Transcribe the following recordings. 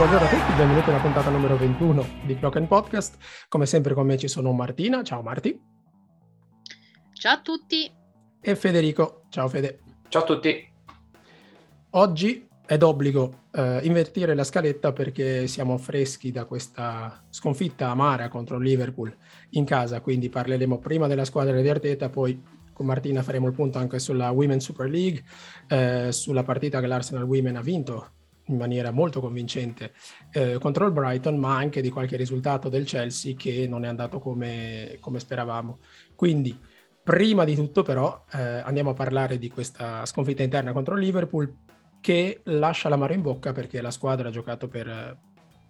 Buongiorno a tutti, benvenuti alla puntata numero 21 di Clock and Podcast. Come sempre con me ci sono Martina, ciao Marti. Ciao a tutti. E Federico, ciao Fede. Ciao a tutti. Oggi è d'obbligo eh, invertire la scaletta perché siamo freschi da questa sconfitta amara contro il Liverpool in casa, quindi parleremo prima della squadra di Arteta, poi con Martina faremo il punto anche sulla Women's Super League, eh, sulla partita che l'Arsenal Women ha vinto in maniera molto convincente eh, contro il Brighton, ma anche di qualche risultato del Chelsea che non è andato come, come speravamo. Quindi, prima di tutto, però, eh, andiamo a parlare di questa sconfitta interna contro il Liverpool che lascia l'amaro in bocca perché la squadra ha giocato per eh,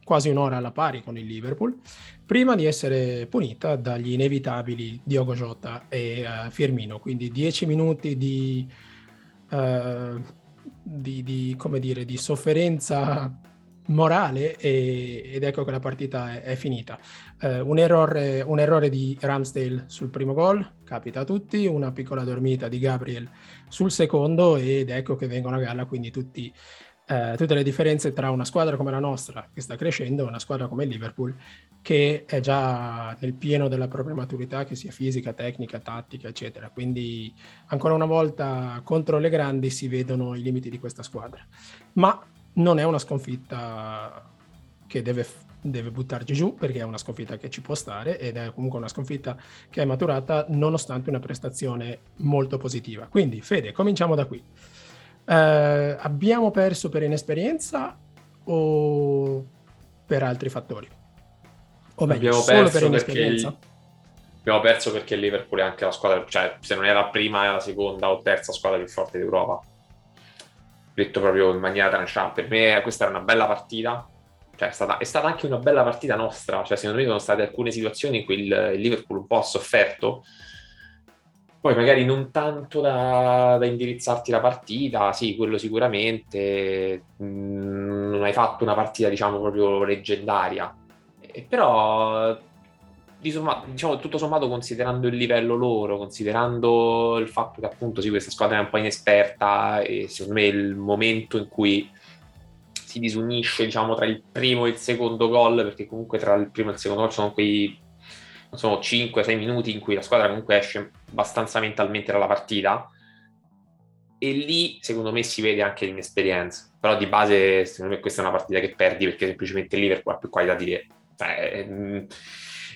quasi un'ora alla pari con il Liverpool, prima di essere punita dagli inevitabili Diogo Jota e uh, Firmino, quindi dieci minuti di, uh, di, di, dire, di sofferenza morale e, ed ecco che la partita è, è finita. Uh, un, errore, un, errore, di Ramsdale sul primo gol, capita a tutti, una piccola dormita di Gabriel sul secondo ed ecco che vengono a galla quindi tutti, uh, tutte le differenze tra una squadra come la nostra che sta crescendo e una squadra come il Liverpool che è già nel pieno della propria maturità, che sia fisica, tecnica, tattica, eccetera. Quindi ancora una volta contro le grandi si vedono i limiti di questa squadra. Ma non è una sconfitta che deve, deve buttarci giù perché è una sconfitta che ci può stare ed è comunque una sconfitta che è maturata nonostante una prestazione molto positiva. Quindi Fede, cominciamo da qui. Eh, abbiamo perso per inesperienza o per altri fattori? O meglio, abbiamo solo per inesperienza? Il... Abbiamo perso perché il Liverpool è anche la squadra, cioè se non era la prima, è la seconda o terza squadra più forte d'Europa detto proprio in maniera tranchant. Per me questa era una bella partita, cioè è stata, è stata, anche una bella partita nostra, cioè secondo me sono state alcune situazioni in cui il, il Liverpool un po' ha sofferto, poi magari non tanto da, da indirizzarti la partita, sì, quello sicuramente, mm, non hai fatto una partita diciamo proprio leggendaria, eh, però diciamo tutto sommato considerando il livello loro, considerando il fatto che appunto sì, questa squadra è un po' inesperta e secondo me il momento in cui si disunisce diciamo tra il primo e il secondo gol, perché comunque tra il primo e il secondo gol sono quei sono 5-6 minuti in cui la squadra comunque esce abbastanza mentalmente dalla partita. E lì secondo me si vede anche l'inesperienza. Però di base secondo me questa è una partita che perdi perché semplicemente il Liverpool ha più qualità di te. Cioè,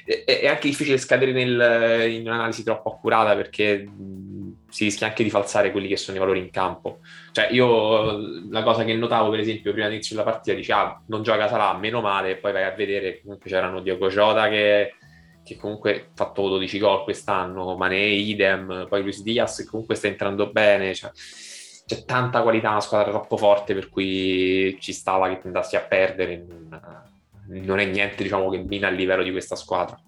è anche difficile scadere nel, in un'analisi troppo accurata perché si rischia anche di falsare quelli che sono i valori in campo. Cioè, io la cosa che notavo, per esempio, prima dell'inizio della partita, dice ah, non gioca Salah, meno male, poi vai a vedere comunque c'erano Diogo Jota che, che comunque ha fatto 12 gol quest'anno, Mane idem, poi Luis Diaz che comunque sta entrando bene, cioè, c'è tanta qualità, una squadra troppo forte per cui ci stava che andassi a perdere. Non, è niente diciamo, che mina il livello di questa squadra.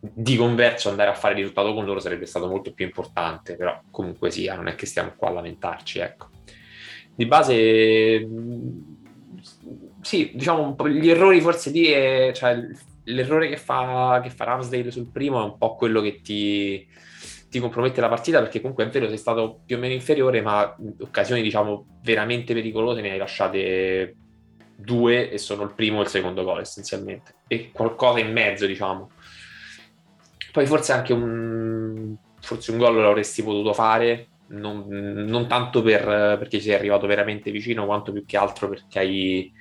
Di converso andare a fare risultato con loro sarebbe stato molto più importante, però comunque sia, non è che stiamo qua a lamentarci, ecco. Di base, sì, diciamo, gli errori forse di... Cioè, l'errore che fa, che fa Ramsdale sul primo è un po' quello che ti, ti compromette la partita perché comunque è vero sei stato più o meno inferiore ma occasioni diciamo veramente pericolose ne hai lasciate due e sono il primo e il secondo gol essenzialmente. E qualcosa in mezzo diciamo. Poi forse anche un forse un gol l'avresti potuto fare non, non tanto per, perché sei arrivato veramente vicino quanto più che altro perché hai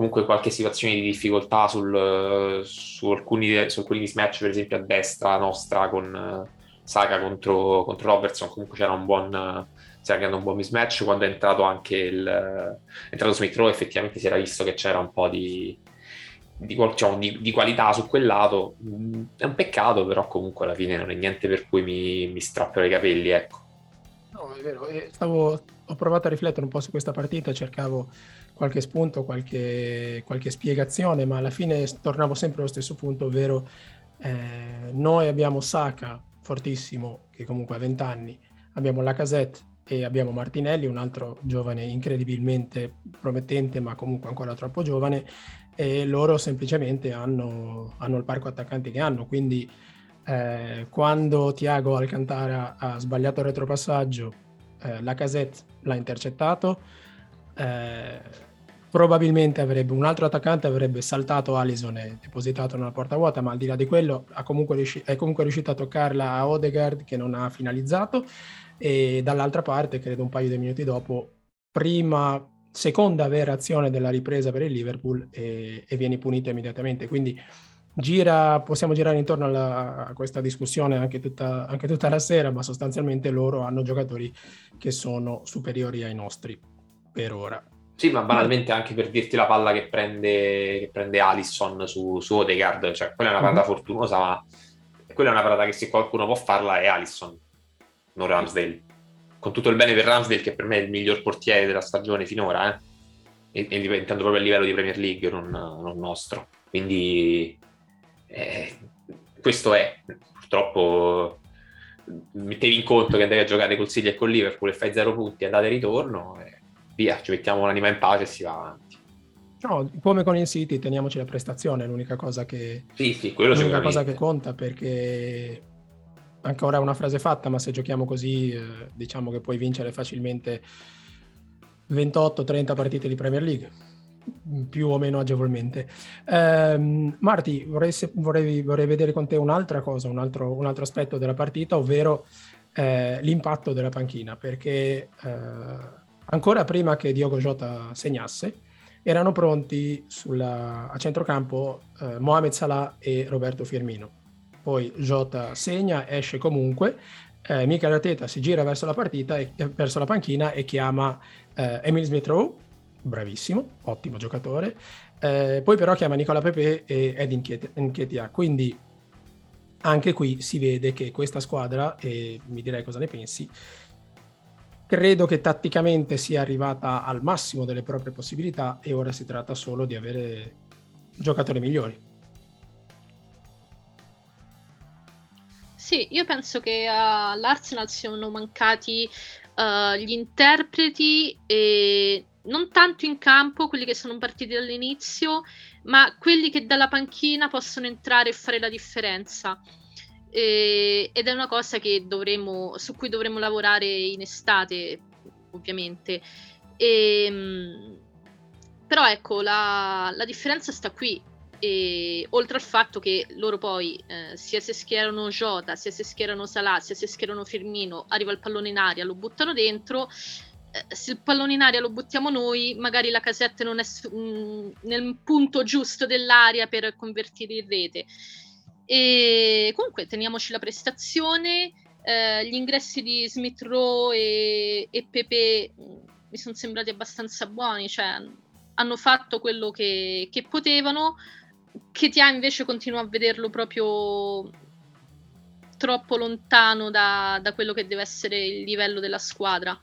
comunque qualche situazione di difficoltà sul, su, alcuni, su alcuni mismatch per esempio a destra nostra con Saka contro, contro Robertson comunque c'era un buon si creato un buon mismatch. Quando è entrato anche il è entrato Smith Rowe effettivamente si era visto che c'era un po' di, di, diciamo, di, di, qualità su quel lato. È un peccato però comunque alla fine non è niente per cui mi, mi strappero i capelli ecco. No è vero Stavo, ho provato a riflettere un po' su questa partita cercavo qualche spunto qualche, qualche spiegazione ma alla fine tornavo sempre allo stesso punto ovvero eh, noi abbiamo Saka fortissimo che comunque ha 20 anni abbiamo la Casette e abbiamo Martinelli, un altro giovane incredibilmente promettente, ma comunque ancora troppo giovane, e loro semplicemente hanno, hanno il parco attaccanti che hanno. Quindi eh, quando Tiago Alcantara ha sbagliato il retropassaggio, eh, la l'ha intercettato, eh, probabilmente avrebbe un altro attaccante avrebbe saltato Allison e depositato nella porta vuota, ma al di là di quello comunque riusci- è comunque riuscito a toccarla a Odegaard che non ha finalizzato e dall'altra parte, credo un paio di minuti dopo, prima, seconda vera azione della ripresa per il Liverpool e, e viene punito immediatamente. Quindi gira, possiamo girare intorno alla, a questa discussione anche tutta, anche tutta la sera, ma sostanzialmente loro hanno giocatori che sono superiori ai nostri per ora. Sì, ma banalmente anche per dirti la palla che prende, che prende Alisson su, su Odegaard, cioè quella è una parata mm-hmm. fortunosa, ma quella è una parata che se qualcuno può farla è Alisson, non Ramsdale. Con tutto il bene per Ramsdale, che per me è il miglior portiere della stagione finora, eh? e, e diventando proprio a livello di Premier League, non, non nostro. Quindi eh, questo è, purtroppo mettevi in conto che andavi a giocare con City e con Liverpool e fai zero punti, andate e ritorno. E via, ci mettiamo l'anima in pace e si va avanti. No, come con il City, teniamoci la prestazione, è l'unica cosa che, sì, sì, l'unica cosa che conta perché ancora una frase fatta, ma se giochiamo così eh, diciamo che puoi vincere facilmente 28-30 partite di Premier League, più o meno agevolmente. Eh, Marti, vorrei, vorrei, vorrei, vedere con te un'altra cosa, un altro, un altro aspetto della partita, ovvero eh, l'impatto della panchina, perché eh, ancora prima che Diogo Jota segnasse, erano pronti sulla, a centrocampo eh, Mohamed Salah e Roberto Firmino. Poi Jota segna, esce comunque, eh, Michael Arteta si gira verso la partita, e, eh, verso la panchina e chiama eh, Emil Smith-Rowe, bravissimo, ottimo giocatore, eh, poi però chiama Nicola Pepe e Edin Nketiah, quindi anche qui si vede che questa squadra, e mi direi cosa ne pensi, Credo che tatticamente sia arrivata al massimo delle proprie possibilità e ora si tratta solo di avere giocatori migliori. Sì, io penso che all'Arsenal siano mancati uh, gli interpreti e non tanto in campo, quelli che sono partiti dall'inizio, ma quelli che dalla panchina possono entrare e fare la differenza. E, ed è una cosa dovremo, su cui dovremo lavorare in estate, ovviamente. E, ehm, però ecco, la, la, differenza sta qui. E, oltre al fatto che loro poi, eh, sia se schierano Jota, sia se schierano Salah, sia se schierano Firmino, arriva il pallone in aria, lo buttano dentro. Eh, se il pallone in aria lo buttiamo noi, magari la casetta non è su, mh, mm, nel punto giusto dell'aria per convertire in rete. E comunque teniamoci la prestazione. Eh, gli ingressi di Smith Rowe e, e Pepe mm, mi sono sembrati abbastanza buoni, cioè hanno fatto quello che, che potevano. Che ti ha invece continua a vederlo proprio troppo lontano da, da, quello che deve essere il livello della squadra.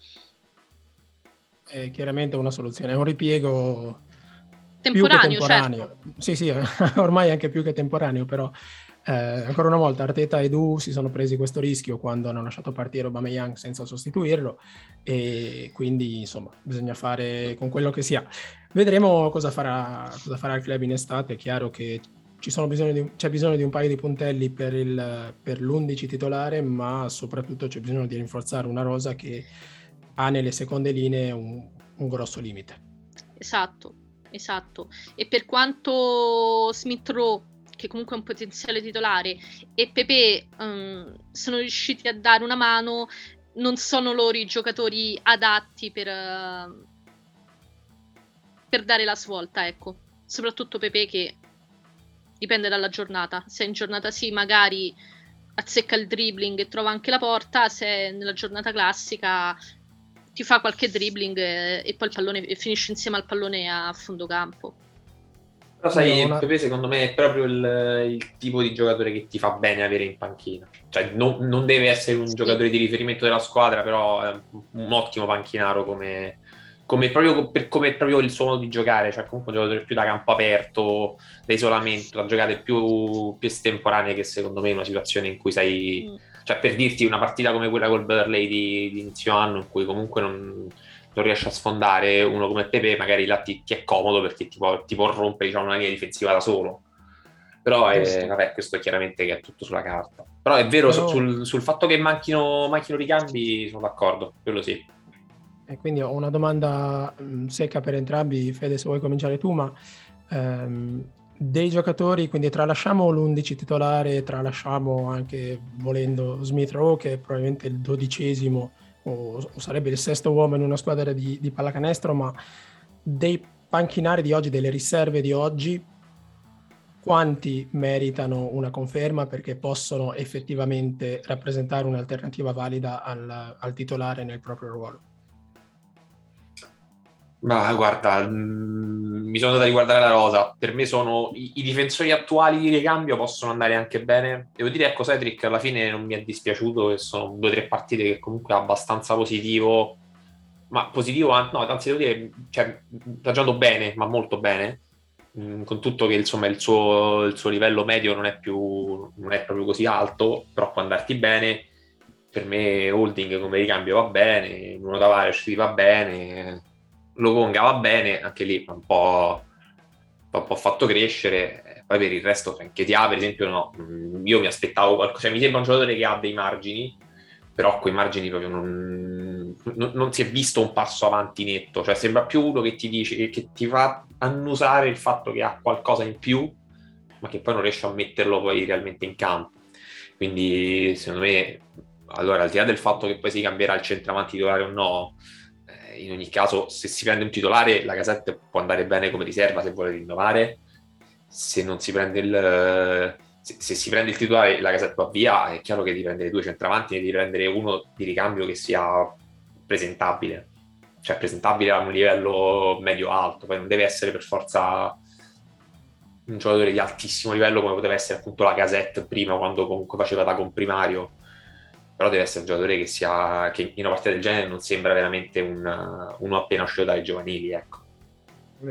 È chiaramente una soluzione, è un ripiego temporaneo, temporaneo. Certo. Sì, sì, ormai anche più che temporaneo, però eh, ancora una volta Arteta e Du si sono presi questo rischio quando hanno lasciato partire Aubameyang senza sostituirlo e quindi insomma bisogna fare con quello che si ha. Vedremo cosa farà, cosa farà il club in estate, è chiaro che bisogno di, c'è bisogno di un paio di puntelli per, il, per l'11 titolare, ma soprattutto c'è bisogno di rinforzare una rosa che ha nelle seconde linee un, un grosso limite. Esatto, esatto. E per quanto Smith Rowe che comunque è un potenziale titolare, e Pepe um, sono riusciti a dare una mano, non sono loro i giocatori adatti per, uh, per dare la svolta, ecco. Soprattutto Pepe che dipende dalla giornata. Se in giornata sì, magari azzecca il dribbling e trova anche la porta, se nella giornata classica ti fa qualche dribbling e, e poi il pallone finisce insieme al pallone a fondo campo. Però sai, una... Pepe secondo me è proprio il, il, tipo di giocatore che ti fa bene avere in panchina. Cioè, non, non deve essere un giocatore di riferimento della squadra, però è un ottimo panchinaro come, come, proprio, per, come proprio il suo modo di giocare. Cioè, comunque un giocatore più da campo aperto, da isolamento, da giocate più, più estemporanee che secondo me è una situazione in cui sei... Mm. Cioè, per dirti una partita come quella col Burley di, di inizio anno, in cui comunque non non riesce a sfondare uno come Pepe, magari là ti, ti è comodo perché ti può, ti può rompere diciamo, una linea difensiva da solo. Però è, vabbè, questo è chiaramente che è tutto sulla carta. Però è vero, Però... sul, sul, fatto che manchino, manchino ricambi sono d'accordo, quello sì. E quindi ho una domanda mm, secca per entrambi, Fede, se vuoi cominciare tu, ma ehm, dei giocatori, quindi tralasciamo l'11 titolare, tralasciamo anche volendo Smith Rowe, che è probabilmente il dodicesimo o, sarebbe il sesto uomo in una squadra di, di pallacanestro, ma dei panchinari di oggi, delle riserve di oggi, quanti meritano una conferma perché possono effettivamente rappresentare un'alternativa valida al, al titolare nel proprio ruolo? Ma guarda, mm, mi sono andato a riguardare la rosa. Per me sono i, i, difensori attuali di ricambio possono andare anche bene. Devo dire, ecco, Cedric alla fine non mi è dispiaciuto e sono due o tre partite che comunque è abbastanza positivo. Ma positivo, no, anzi devo dire, cioè, sta giocando bene, ma molto bene. Mm, con tutto che insomma il suo, il suo livello medio non è, più, non è proprio così alto, però può andarti bene. Per me Holding come ricambio va bene, Nuno Tavares va bene Logonga va bene, anche lì un po', un po' fatto crescere, poi per il resto Franchetia per esempio no, mm, io mi aspettavo qualcosa, cioè, mi sembra un giocatore che ha dei margini, però quei margini proprio non, non, non, si è visto un passo avanti netto, cioè sembra più uno che ti dice, che ti fa annusare il fatto che ha qualcosa in più, ma che poi non riesce a metterlo poi realmente in campo. Quindi secondo me, allora al di là del fatto che poi si cambierà il centravanti titolare o no, in ogni caso, se si prende un titolare, la Gazette può andare bene come riserva se vuole rinnovare. Se non si prende il. Se, se si prende il titolare la Gazette va via, è chiaro che devi prendere due centravanti e devi prendere uno di ricambio che sia presentabile. Cioè, presentabile a un livello medio-alto. Poi non deve essere per forza un giocatore di altissimo livello come poteva essere appunto la Gazette prima, quando comunque faceva da comprimario però deve essere un giocatore che, sia, che in una partita del genere non sembra veramente un, uno appena uscito dai giovanili, ecco.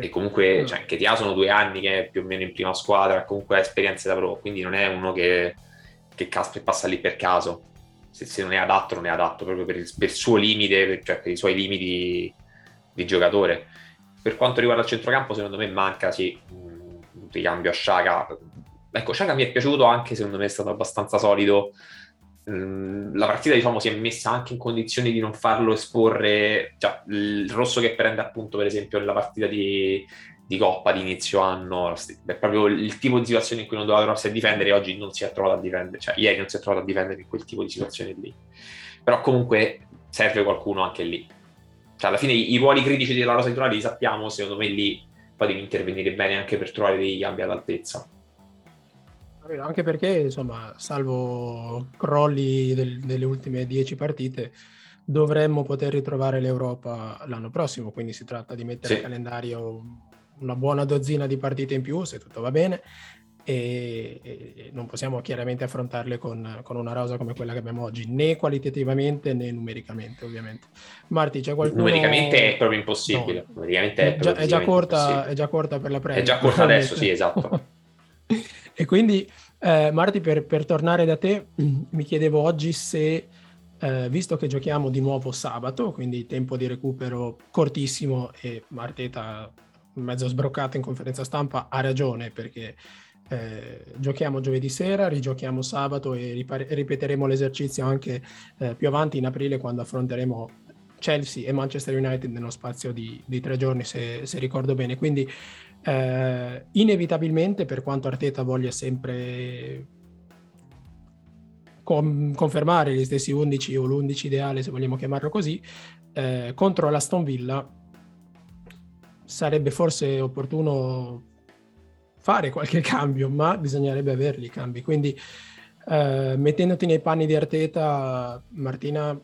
E comunque, cioè, che ti ha sono due anni che è più o meno in prima squadra, comunque ha esperienze da pro, quindi non è uno che, che caspa e passa lì per caso. Se, se, non è adatto, non è adatto proprio per il, per il suo limite, per, cioè per i suoi limiti di giocatore. Per quanto riguarda il centrocampo, secondo me manca sì, un ricambio a Sciaga. Ecco, Sciaga mi è piaciuto anche, secondo me è stato abbastanza solido la partita diciamo, si è messa anche in condizioni di non farlo esporre cioè, il rosso che prende appunto per esempio nella partita di, di Coppa di inizio anno è proprio il tipo di situazione in cui non doveva trovarsi a difendere oggi non si è trovato a difendere cioè ieri non si è trovato a difendere in quel tipo di situazione lì. Però comunque serve qualcuno anche lì. Cioè alla fine i, i ruoli critici della rosa titolare li sappiamo secondo me lì poi devi intervenire bene anche per trovare dei cambi all'altezza anche perché, insomma, salvo crolli del, delle ultime dieci partite, dovremmo poter ritrovare l'Europa l'anno prossimo, quindi si tratta di mettere sì. in calendario una buona dozzina di partite in più, se tutto va bene, e, e non possiamo chiaramente affrontarle con, con, una rosa come quella che abbiamo oggi, né qualitativamente né numericamente, ovviamente. Marti, c'è qualcuno... Numericamente è proprio impossibile, no. numericamente è, già, è, già corta, è, già, corta, per la presa. È già corta adesso, sì, esatto. E quindi, eh, Marti, per, per, tornare da te, mi chiedevo oggi se, eh, visto che giochiamo di nuovo sabato, quindi tempo di recupero cortissimo e Marteta mezzo sbroccato in conferenza stampa ha ragione perché eh, giochiamo giovedì sera, rigiochiamo sabato e ripare- ripeteremo l'esercizio anche eh, più avanti in aprile quando affronteremo Chelsea e Manchester United nello spazio di, di tre giorni, se, se, ricordo bene. Quindi eh, inevitabilmente, per quanto Arteta voglia sempre com- confermare gli stessi 11 o l'11 ideale, se vogliamo chiamarlo così, eh, contro l'Aston Villa sarebbe forse opportuno fare qualche cambio, ma bisognerebbe averli i cambi. Quindi, eh, mettendoti nei panni di Arteta, Martina,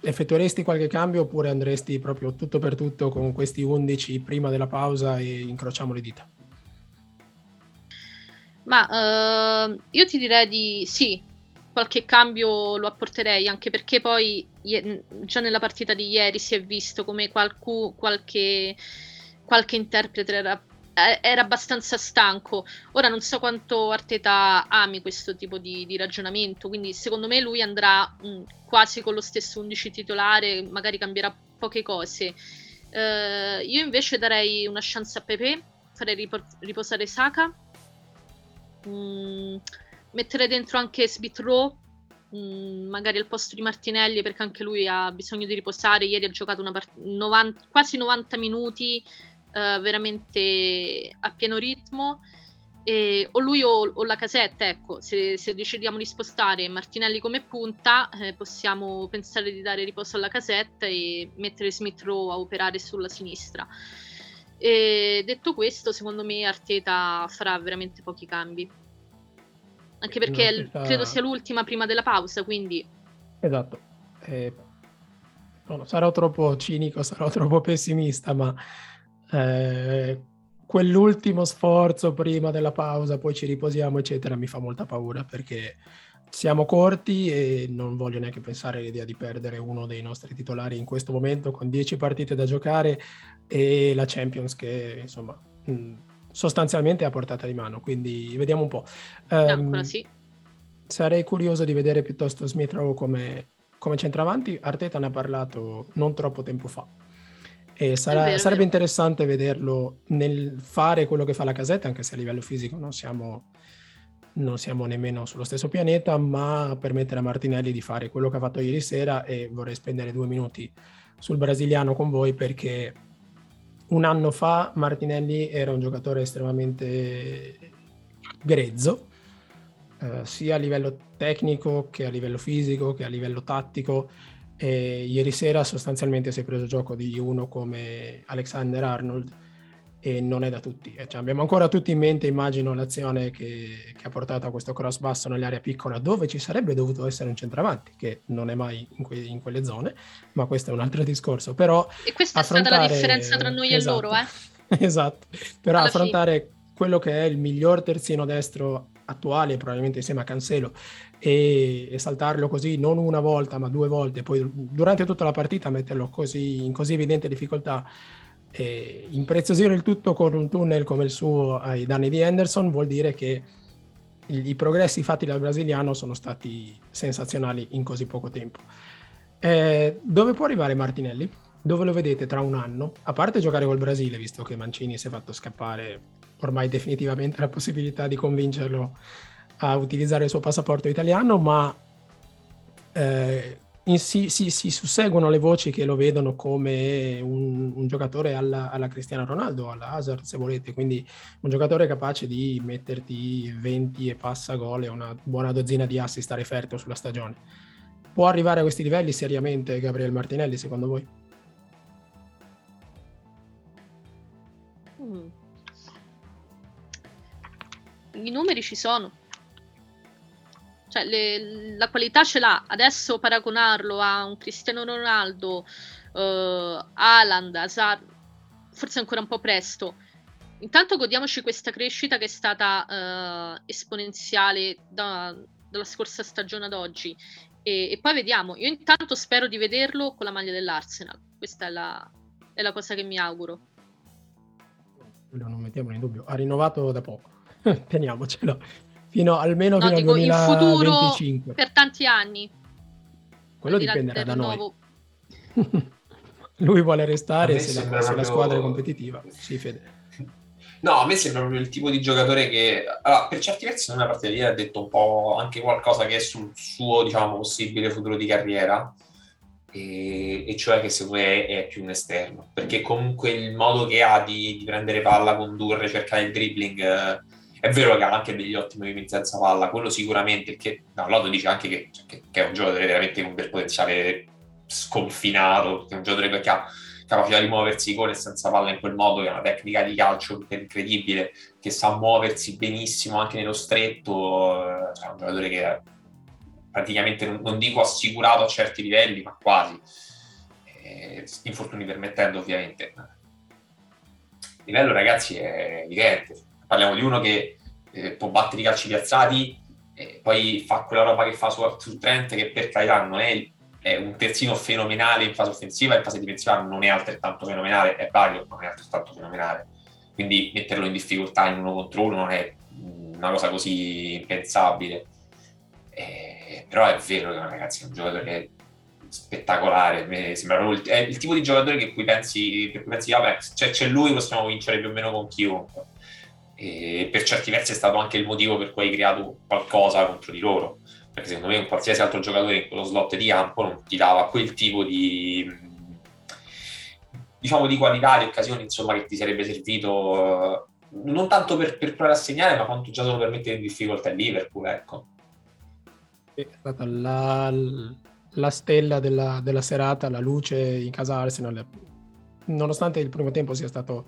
effettueresti qualche cambio oppure andresti proprio tutto per tutto con questi 11 prima della pausa e incrociamo le dita? Ma uh, io ti direi di sì, qualche cambio lo apporterei, anche perché poi già nella partita di ieri si è visto come qualcu, qualche, qualche interprete era era abbastanza stanco. Ora non so quanto Arteta ami questo tipo di, di ragionamento, quindi secondo me lui andrà mh, mm, quasi con lo stesso 11 titolare, magari cambierà poche cose. Uh, io invece darei una chance a Pepe, farei ripor- riposare Saka, mm, mettere dentro anche Smith Rowe mh, magari al posto di Martinelli perché anche lui ha bisogno di riposare. Ieri ha giocato part- 90, quasi 90 minuti uh, veramente a pieno ritmo. E, o lui o, o, la casetta, ecco, se, se, decidiamo di spostare Martinelli come punta, eh, possiamo pensare di dare riposo alla casetta e mettere Smith Rowe a operare sulla sinistra. E detto questo, secondo me Arteta farà veramente pochi cambi. Anche perché Arteta... credo sia l'ultima prima della pausa, quindi... Esatto. Eh, sarò troppo cinico, sarò troppo pessimista, ma eh, quell'ultimo sforzo prima della pausa, poi ci riposiamo, eccetera, mi fa molta paura perché siamo corti e non voglio neanche pensare all'idea di perdere uno dei nostri titolari in questo momento con 10 partite da giocare e la Champions che insomma mh, sostanzialmente è a portata di mano, quindi vediamo un po'. Um, sì. Sarei curioso di vedere piuttosto Smith Rowe come, come centravanti, Arteta ne ha parlato non troppo tempo fa e sarà, vero, sarebbe interessante vederlo nel fare quello che fa la casetta, anche se a livello fisico non siamo, non siamo nemmeno sullo stesso pianeta, ma permettere a Martinelli di fare quello che ha fatto ieri sera e vorrei spendere due minuti sul brasiliano con voi perché un anno fa Martinelli era un giocatore estremamente grezzo, eh, sia a livello tecnico che a livello fisico che a livello tattico e ieri sera sostanzialmente si è preso gioco di uno come Alexander Arnold e non è da tutti. Cioè, abbiamo ancora tutti in mente, immagino, l'azione che, che, ha portato a questo cross basso nell'area piccola dove ci sarebbe dovuto essere un centravanti, che non è mai in, que- in quelle zone, ma questo è un altro discorso. Però e questa affrontare... è stata la differenza tra noi esatto. e loro, eh? esatto. Però Alla affrontare fine. Quello che è il miglior terzino destro attuale, probabilmente insieme a Cancelo, e, e, saltarlo così non una volta ma due volte, poi durante tutta la partita metterlo così, in così evidente difficoltà e impreziosire il tutto con un tunnel come il suo ai danni di Henderson vuol dire che i, progressi fatti dal brasiliano sono stati sensazionali in così poco tempo. Eh, dove può arrivare Martinelli? Dove lo vedete tra un anno? A parte giocare col Brasile, visto che Mancini si è fatto scappare ormai definitivamente la possibilità di convincerlo a utilizzare il suo passaporto italiano, ma eh, si, si, si, susseguono le voci che lo vedono come un, un giocatore alla, alla, Cristiano Ronaldo, alla Hazard se volete, quindi un giocatore capace di metterti 20 e passa gol e una buona dozzina di assist a referto sulla stagione. Può arrivare a questi livelli seriamente Gabriele Martinelli secondo voi? Mm. I numeri ci sono cioè, le, la qualità ce l'ha. Adesso paragonarlo a un Cristiano Ronaldo, uh, Haaland, Hazard, forse ancora un po' presto. Intanto godiamoci questa crescita che è stata uh, esponenziale da, dalla scorsa stagione ad oggi. E, e, poi vediamo. Io intanto spero di vederlo con la maglia dell'Arsenal. Questa è la, è la cosa che mi auguro. Non mettiamolo in dubbio. Ha rinnovato da poco. Teniamocelo fino almeno no, fino dico, al 2025. per tanti anni. Quello dipenderà da noi. Lui vuole restare se la, se la, squadra è competitiva. Sì, Fede. No, a me sembra proprio il tipo di giocatore che allora, per certi versi nella partita di ha detto un po' anche qualcosa che è sul suo diciamo, possibile futuro di carriera e, e, cioè che secondo me è, più un esterno perché comunque il modo che ha di, di prendere palla, condurre, cercare il dribbling eh, è vero che ha anche degli ottimi movimenti senza palla, quello sicuramente, da un lato dice anche che, che, che, è un giocatore veramente con del potenziale sconfinato, che è un giocatore che ha capacità di muoversi con e senza palla in quel modo, che ha una tecnica di calcio incredibile, che sa muoversi benissimo anche nello stretto, eh, cioè un giocatore che è praticamente, non, non dico assicurato a certi livelli, ma quasi, eh, infortuni permettendo ovviamente. Il livello ragazzi è evidente, parliamo di uno che eh, può battere i calci piazzati, e poi fa quella roba che fa su, su Trent, che per carità non è, è, un terzino fenomenale in fase offensiva, in fase difensiva non è altrettanto fenomenale, è vario, ma non è altrettanto fenomenale. Quindi metterlo in difficoltà in uno contro uno non è una cosa così impensabile. Eh, però è vero che ragazzi è un giocatore spettacolare. Il, è il tipo di giocatore che cui pensi, che cui pensi vabbè, c'è, c'è lui, possiamo vincere più o meno con chiunque e per certi versi è stato anche il motivo per cui hai creato qualcosa contro di loro. Perché secondo me un qualsiasi altro giocatore in quello slot di campo non ti dava quel tipo di diciamo di qualità, di occasioni insomma che ti sarebbe servito non tanto per, per provare a segnare ma quanto già solo per mettere in difficoltà il Liverpool ecco. È stata la, la stella della, della, serata, la luce in casa Arsenal. Nonostante il primo tempo sia stato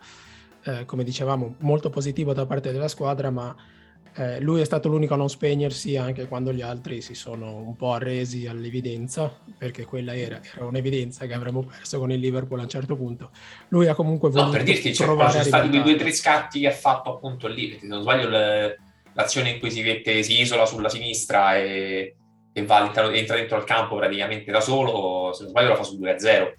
eh, come dicevamo molto positivo da parte della squadra ma eh, lui è stato l'unico a non spegnersi anche quando gli altri si sono un po' arresi all'evidenza, perché quella era, era un'evidenza che avremmo perso con il Liverpool a un certo punto. Lui ha comunque voluto no, per dirti, cioè, sono stati quei due o tre scatti che ha fatto appunto lì, se non sbaglio le, l'azione in cui si, mette, si isola sulla sinistra e, e va, entra, dentro al campo praticamente da solo, se non sbaglio la fa sul 2-0.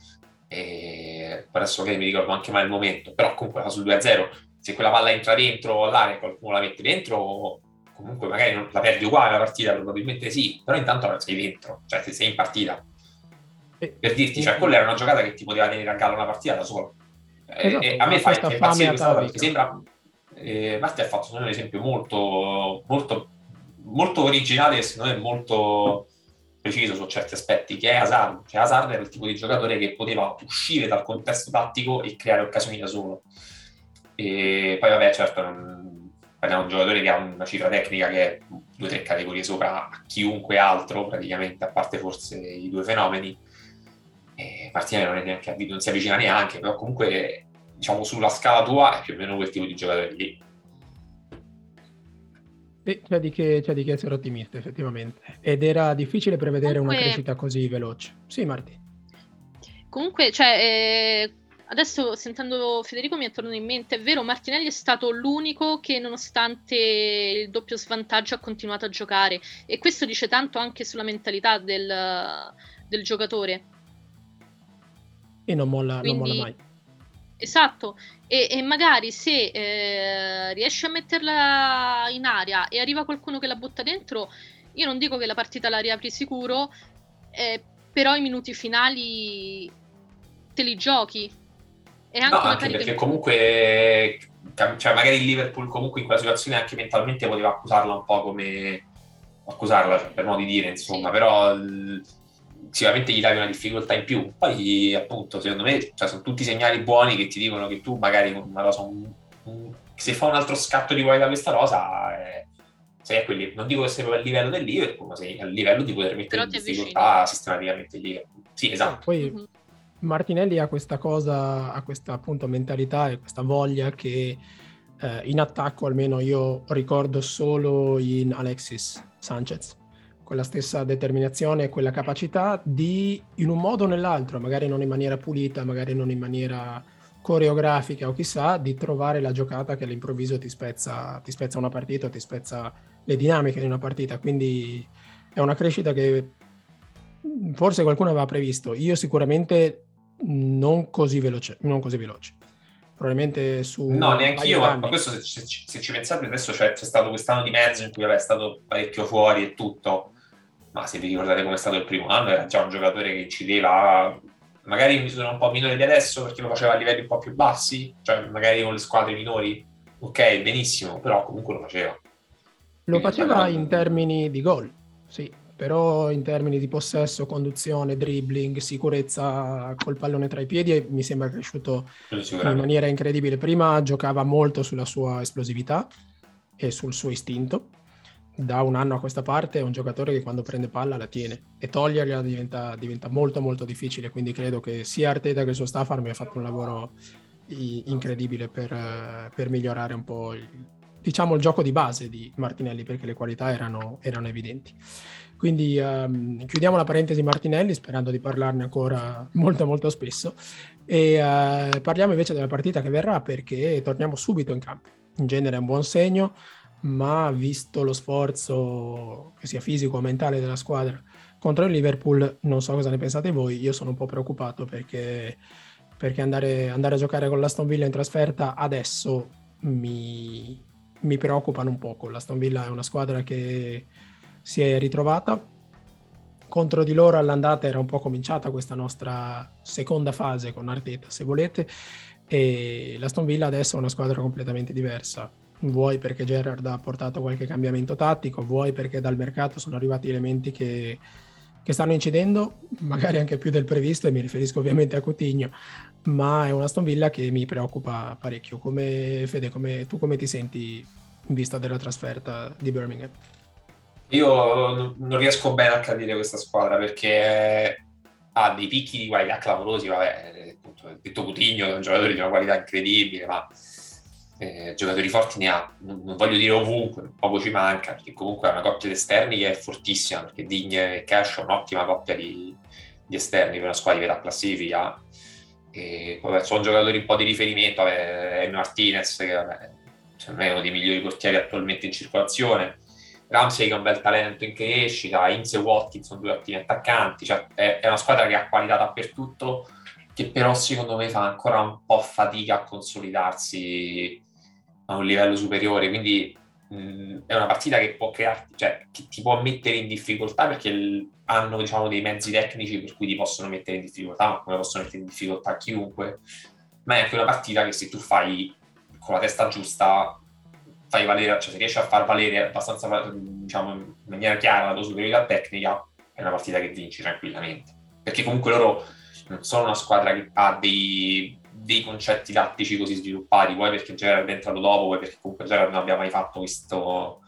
E adesso che mi ricordo anche mai il momento, però comunque la fa sul 2-0 se quella palla entra dentro l'area e qualcuno la mette dentro, comunque magari non la perdi uguale la partita, probabilmente sì, però intanto sei dentro, cioè se sei in partita. Per dirti, cioè quella era una giocata che ti poteva tenere a galla una partita da solo. Esatto, e a me fa impazzire questa cosa perché sembra... Eh, Marti ha fatto un esempio molto, molto, molto originale e secondo me molto preciso su certi aspetti, che è Hazard. Cioè Hazard era il tipo di giocatore che poteva uscire dal contesto tattico e creare occasioni da solo e poi vabbè, certo, non... di un giocatore che ha una cifra tecnica che è due o tre categorie sopra a chiunque altro, praticamente, a parte forse i due fenomeni. E Martinelli non, è neanche, non si avvicina neanche, però comunque, diciamo, sulla scala tua è più o meno quel tipo di giocatore lì. Sì, c'è di, che, c'è di che essere ottimista, effettivamente. Ed era difficile prevedere Comunque... una crescita così veloce. Sì, Marti. Comunque, cioè, eh, adesso sentendo Federico mi è tornato in mente, è vero, Martinelli è stato l'unico che nonostante il doppio svantaggio ha continuato a giocare e questo dice tanto anche sulla mentalità del, del giocatore. E non molla, Quindi, non molla mai. Esatto, e, e magari se eh, riesce a metterla in aria e arriva qualcuno che la butta dentro, io non dico che la partita la riapri sicuro, eh, però i minuti finali te li giochi e anche, no, anche perché comunque, cioè magari il Liverpool comunque in quella situazione anche mentalmente poteva accusarla un po' come accusarla, cioè, per modo di dire, insomma, sì. però. Sicuramente gli davi una difficoltà in più. Poi, appunto, secondo me cioè, sono tutti segnali buoni che ti dicono che tu magari una cosa, un, un, se fa un altro scatto di qualità questa rosa, eh, sei a quelli, non dico che sei a livello del Liverpool, ma sei a livello di poter mettere in difficoltà sistematicamente il Liverpool. Sì, esatto. Poi, mm-hmm Martinelli ha questa cosa, ha questa appunto mentalità e questa voglia che eh, in attacco almeno io ricordo solo in Alexis Sanchez, quella stessa determinazione e quella capacità di in un modo o nell'altro, magari non in maniera pulita, magari non in maniera coreografica o chissà, di trovare la giocata che all'improvviso ti spezza, ti spezza una partita, ti spezza le dinamiche di una partita. Quindi è una crescita che forse qualcuno aveva previsto. Io sicuramente non così veloce. Non così veloce. Probabilmente su... No, neanche io, ma, questo se, se, se, ci pensate adesso c'è, c'è stato quest'anno di mezzo in cui è stato parecchio fuori e tutto, ma se vi ricordate come è stato il primo anno era già un giocatore che incideva magari in misura un po' minore di adesso perché lo faceva a livelli un po' più bassi, cioè magari con le squadre minori, ok, benissimo, però comunque lo faceva. Lo Quindi faceva in termini di gol, sì, però in termini di possesso, conduzione, dribbling, sicurezza col pallone tra i piedi mi sembra cresciuto in maniera incredibile. Prima giocava molto sulla sua esplosività e sul suo istinto. Da un anno a questa parte è un giocatore che quando prende palla la tiene e toglierla diventa, diventa molto molto difficile, quindi credo che sia Arteta che il suo staff abbiano fatto un lavoro incredibile per, per migliorare un po' il, diciamo, il gioco di base di Martinelli perché le qualità erano, erano evidenti. Quindi um, chiudiamo la parentesi Martinelli sperando di parlarne ancora molto molto spesso e uh, parliamo invece della partita che verrà perché torniamo subito in campo. In genere è un buon segno, ma visto lo sforzo che sia fisico o mentale della squadra contro il Liverpool, non so cosa ne pensate voi, io sono un po' preoccupato perché, perché andare, andare a giocare con l'Aston Villa in trasferta adesso mi, mi preoccupano un poco. L'Aston Villa è una squadra che si è ritrovata. Contro di loro all'andata era un po' cominciata questa nostra seconda fase con Arteta, se volete, e l'Aston Villa adesso è una squadra completamente diversa. Vuoi perché Gerrard ha portato qualche cambiamento tattico, vuoi perché dal mercato sono arrivati elementi che, che stanno incidendo, magari anche più del previsto, e mi riferisco ovviamente a Coutinho, ma è una Aston Villa che mi preoccupa parecchio. Come Fede, come, tu come ti senti in vista della trasferta di Birmingham? Io non riesco bene a capire questa squadra perché ha dei picchi di qualità clamorosi, vabbè, appunto, detto Coutinho è un giocatore di una qualità incredibile, ma eh, giocatori forti ne ha, non, non, voglio dire ovunque, poco ci manca, perché comunque è una coppia di esterni che è fortissima, perché Digne e Cash è un'ottima coppia di, di esterni per una squadra di metà classifica. E, vabbè, sono giocatori un po' di riferimento, vabbè, Martinez, che vabbè, secondo me è uno dei migliori portieri attualmente in circolazione. Ramsey che è un bel talento in crescita, Inze e Watkins sono due ottimi attaccanti, cioè è, è, una squadra che ha qualità dappertutto, che però secondo me fa ancora un po' fatica a consolidarsi a un livello superiore, quindi mh, è una partita che può crearti, cioè che ti può mettere in difficoltà perché l- hanno diciamo dei mezzi tecnici per cui ti possono mettere in difficoltà, ma come possono mettere in difficoltà chiunque, ma è anche una partita che se tu fai con la testa giusta fai valere, cioè se riesci a far valere abbastanza diciamo in maniera chiara la tua superiorità tecnica, è una partita che vinci tranquillamente. Perché comunque loro non sono una squadra che ha dei dei concetti tattici così sviluppati, poi perché Gerard è entrato dopo, poi perché comunque Gerard non abbia mai fatto questo,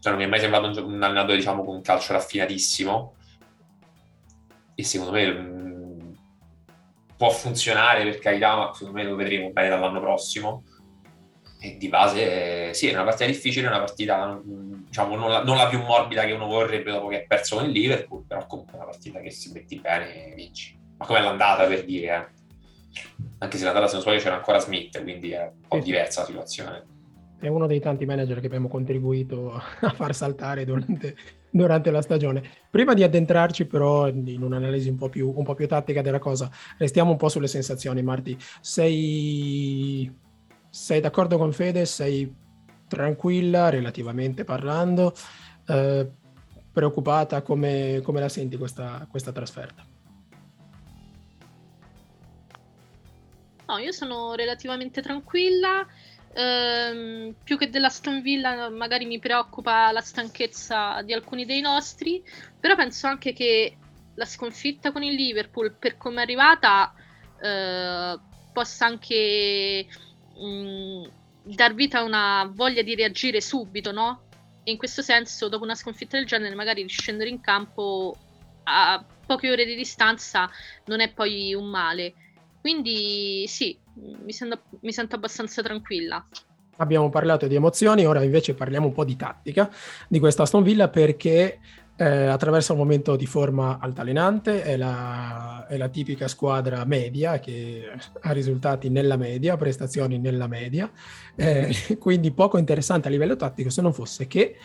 cioè non mi è mai sembrato un, un allenatore diciamo con un calcio raffinatissimo e secondo me mh, mm, può funzionare per carità, ma secondo me lo vedremo bene dall'anno prossimo e di base sì, è una partita difficile, una partita mm, diciamo non la, non la, più morbida che uno vorrebbe dopo che ha perso con il Liverpool, però comunque è una partita che se metti bene vinci. Ma come è l'andata per dire, eh? Anche se l'andata se non sbaglio c'era ancora Smith, quindi è un po' diversa la situazione. È uno dei tanti manager che abbiamo contribuito a far saltare durante, durante la stagione. Prima di addentrarci però in un'analisi un po, più, un po' più tattica della cosa, restiamo un po' sulle sensazioni. Marti, sei, sei d'accordo con Fede? Sei tranquilla relativamente parlando? Eh, preoccupata? Come, come, la senti questa, questa trasferta? No, io sono relativamente tranquilla. Ehm, più che della Aston Villa, magari mi preoccupa la stanchezza di alcuni dei nostri. Però penso anche che la sconfitta con il Liverpool, per come è arrivata, eh, possa anche mh, mm, dar vita a una voglia di reagire subito, no? E in questo senso, dopo una sconfitta del genere, magari riscendere in campo a poche ore di distanza non è poi un male. Quindi sì, mi sento, mi sento abbastanza tranquilla. Abbiamo parlato di emozioni, ora invece parliamo un po' di tattica di questa Aston Villa perché eh, attraversa un momento di forma altalenante, è la, è la, tipica squadra media che ha risultati nella media, prestazioni nella media, eh, quindi poco interessante a livello tattico se non fosse che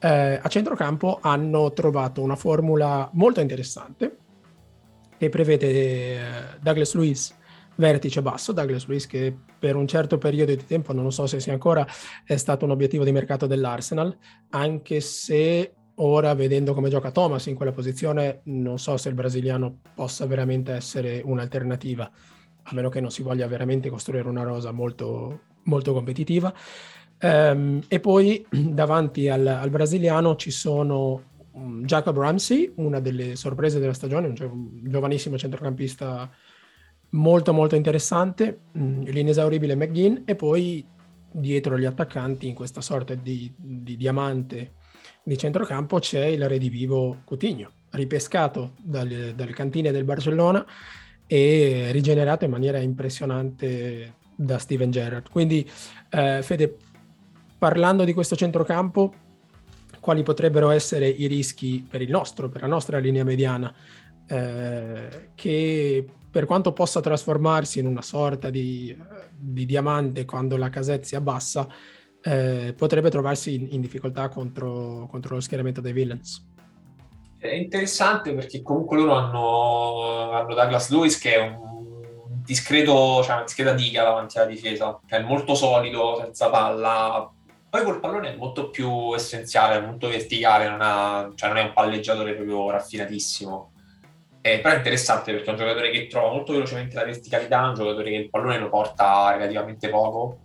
eh, a centrocampo hanno trovato una formula molto interessante che prevede eh, Douglas Luiz vertice basso, Douglas Luiz che per un certo periodo di tempo, non so se sia ancora, è stato un obiettivo di mercato dell'Arsenal, anche se ora vedendo come gioca Thomas in quella posizione non so se il brasiliano possa veramente essere un'alternativa, a meno che non si voglia veramente costruire una rosa molto, molto competitiva. Um, e poi davanti al, al brasiliano ci sono Jacob Ramsey, una delle sorprese della stagione, un, giovanissimo centrocampista molto molto interessante, mm, l'inesauribile McGinn e poi dietro gli attaccanti in questa sorta di, di diamante di centrocampo c'è il redivivo Coutinho, ripescato dalle, dalle cantine del Barcellona e rigenerato in maniera impressionante da Steven Gerrard. Quindi eh, Fede, parlando di questo centrocampo, quali potrebbero essere i rischi per il nostro, per la nostra linea mediana, eh, che per quanto possa trasformarsi in una sorta di, di diamante quando la casetta si abbassa, eh, potrebbe trovarsi in, in difficoltà contro, contro, lo schieramento dei Villains. È interessante perché comunque loro hanno, hanno Douglas Lewis che è un discreto, cioè una discreta diga davanti alla difesa, è molto solido, senza palla, poi col pallone è molto più essenziale, molto verticale, non, ha, cioè non è un palleggiatore proprio raffinatissimo. Eh, però è interessante perché è un giocatore che trova molto velocemente la verticalità, un giocatore che il pallone lo porta relativamente poco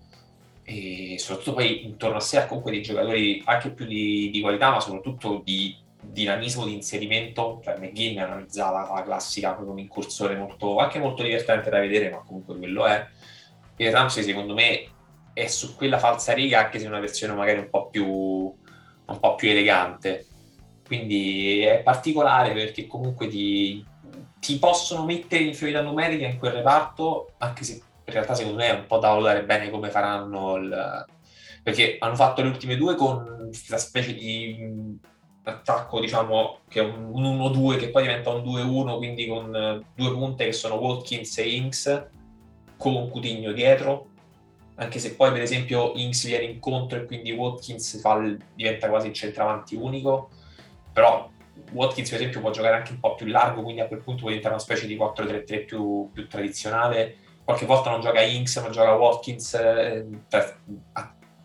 e soprattutto poi intorno a sé ha comunque dei giocatori anche più di, di qualità, ma soprattutto di dinamismo di inserimento. Cioè, McGinn analizzava la classica come un'incursore molto, anche molto divertente da vedere, ma comunque quello è. E Ramsey, secondo me, è su quella falsa riga, anche se è una versione magari un po' più, un po più elegante. Quindi è particolare perché comunque ti, ti possono mettere in inferiorità numerica in quel reparto, anche se in realtà secondo me è un po' da valutare bene come faranno il... perché hanno fatto le ultime due con questa specie di attacco diciamo che è un 1-2 che poi diventa un 2-1 quindi con due punte che sono Watkins e Inks con Cutigno dietro anche se poi per esempio Inks viene incontro e quindi Watkins fa, diventa quasi il centravanti unico. Però Watkins per esempio può giocare anche un po' più largo quindi a quel punto può diventare una specie di 4-3-3 più, più tradizionale. Qualche volta non gioca Inks ma gioca Watkins eh, per,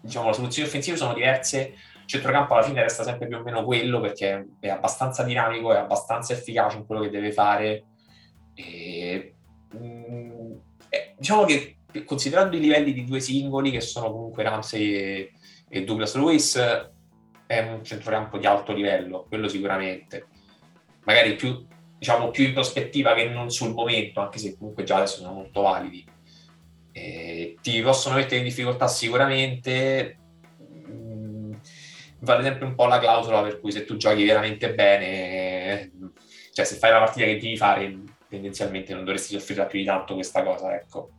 diciamo le soluzioni offensive sono diverse. Il centrocampo alla fine resta sempre più o meno quello perché è abbastanza dinamico è abbastanza efficace in quello che deve fare. E, mh, mm, eh, diciamo che considerando i livelli di due singoli che sono comunque Ramsey e, e Douglas Lewis è un centrocampo di alto livello quello sicuramente magari più diciamo più in prospettiva che non sul momento, anche se comunque già adesso sono molto validi. Eh, ti possono mettere in difficoltà sicuramente. Mm, vale sempre un po' la clausola per cui se tu giochi veramente bene, cioè se fai la partita che devi fare, tendenzialmente non dovresti soffrire più di tanto questa cosa, ecco.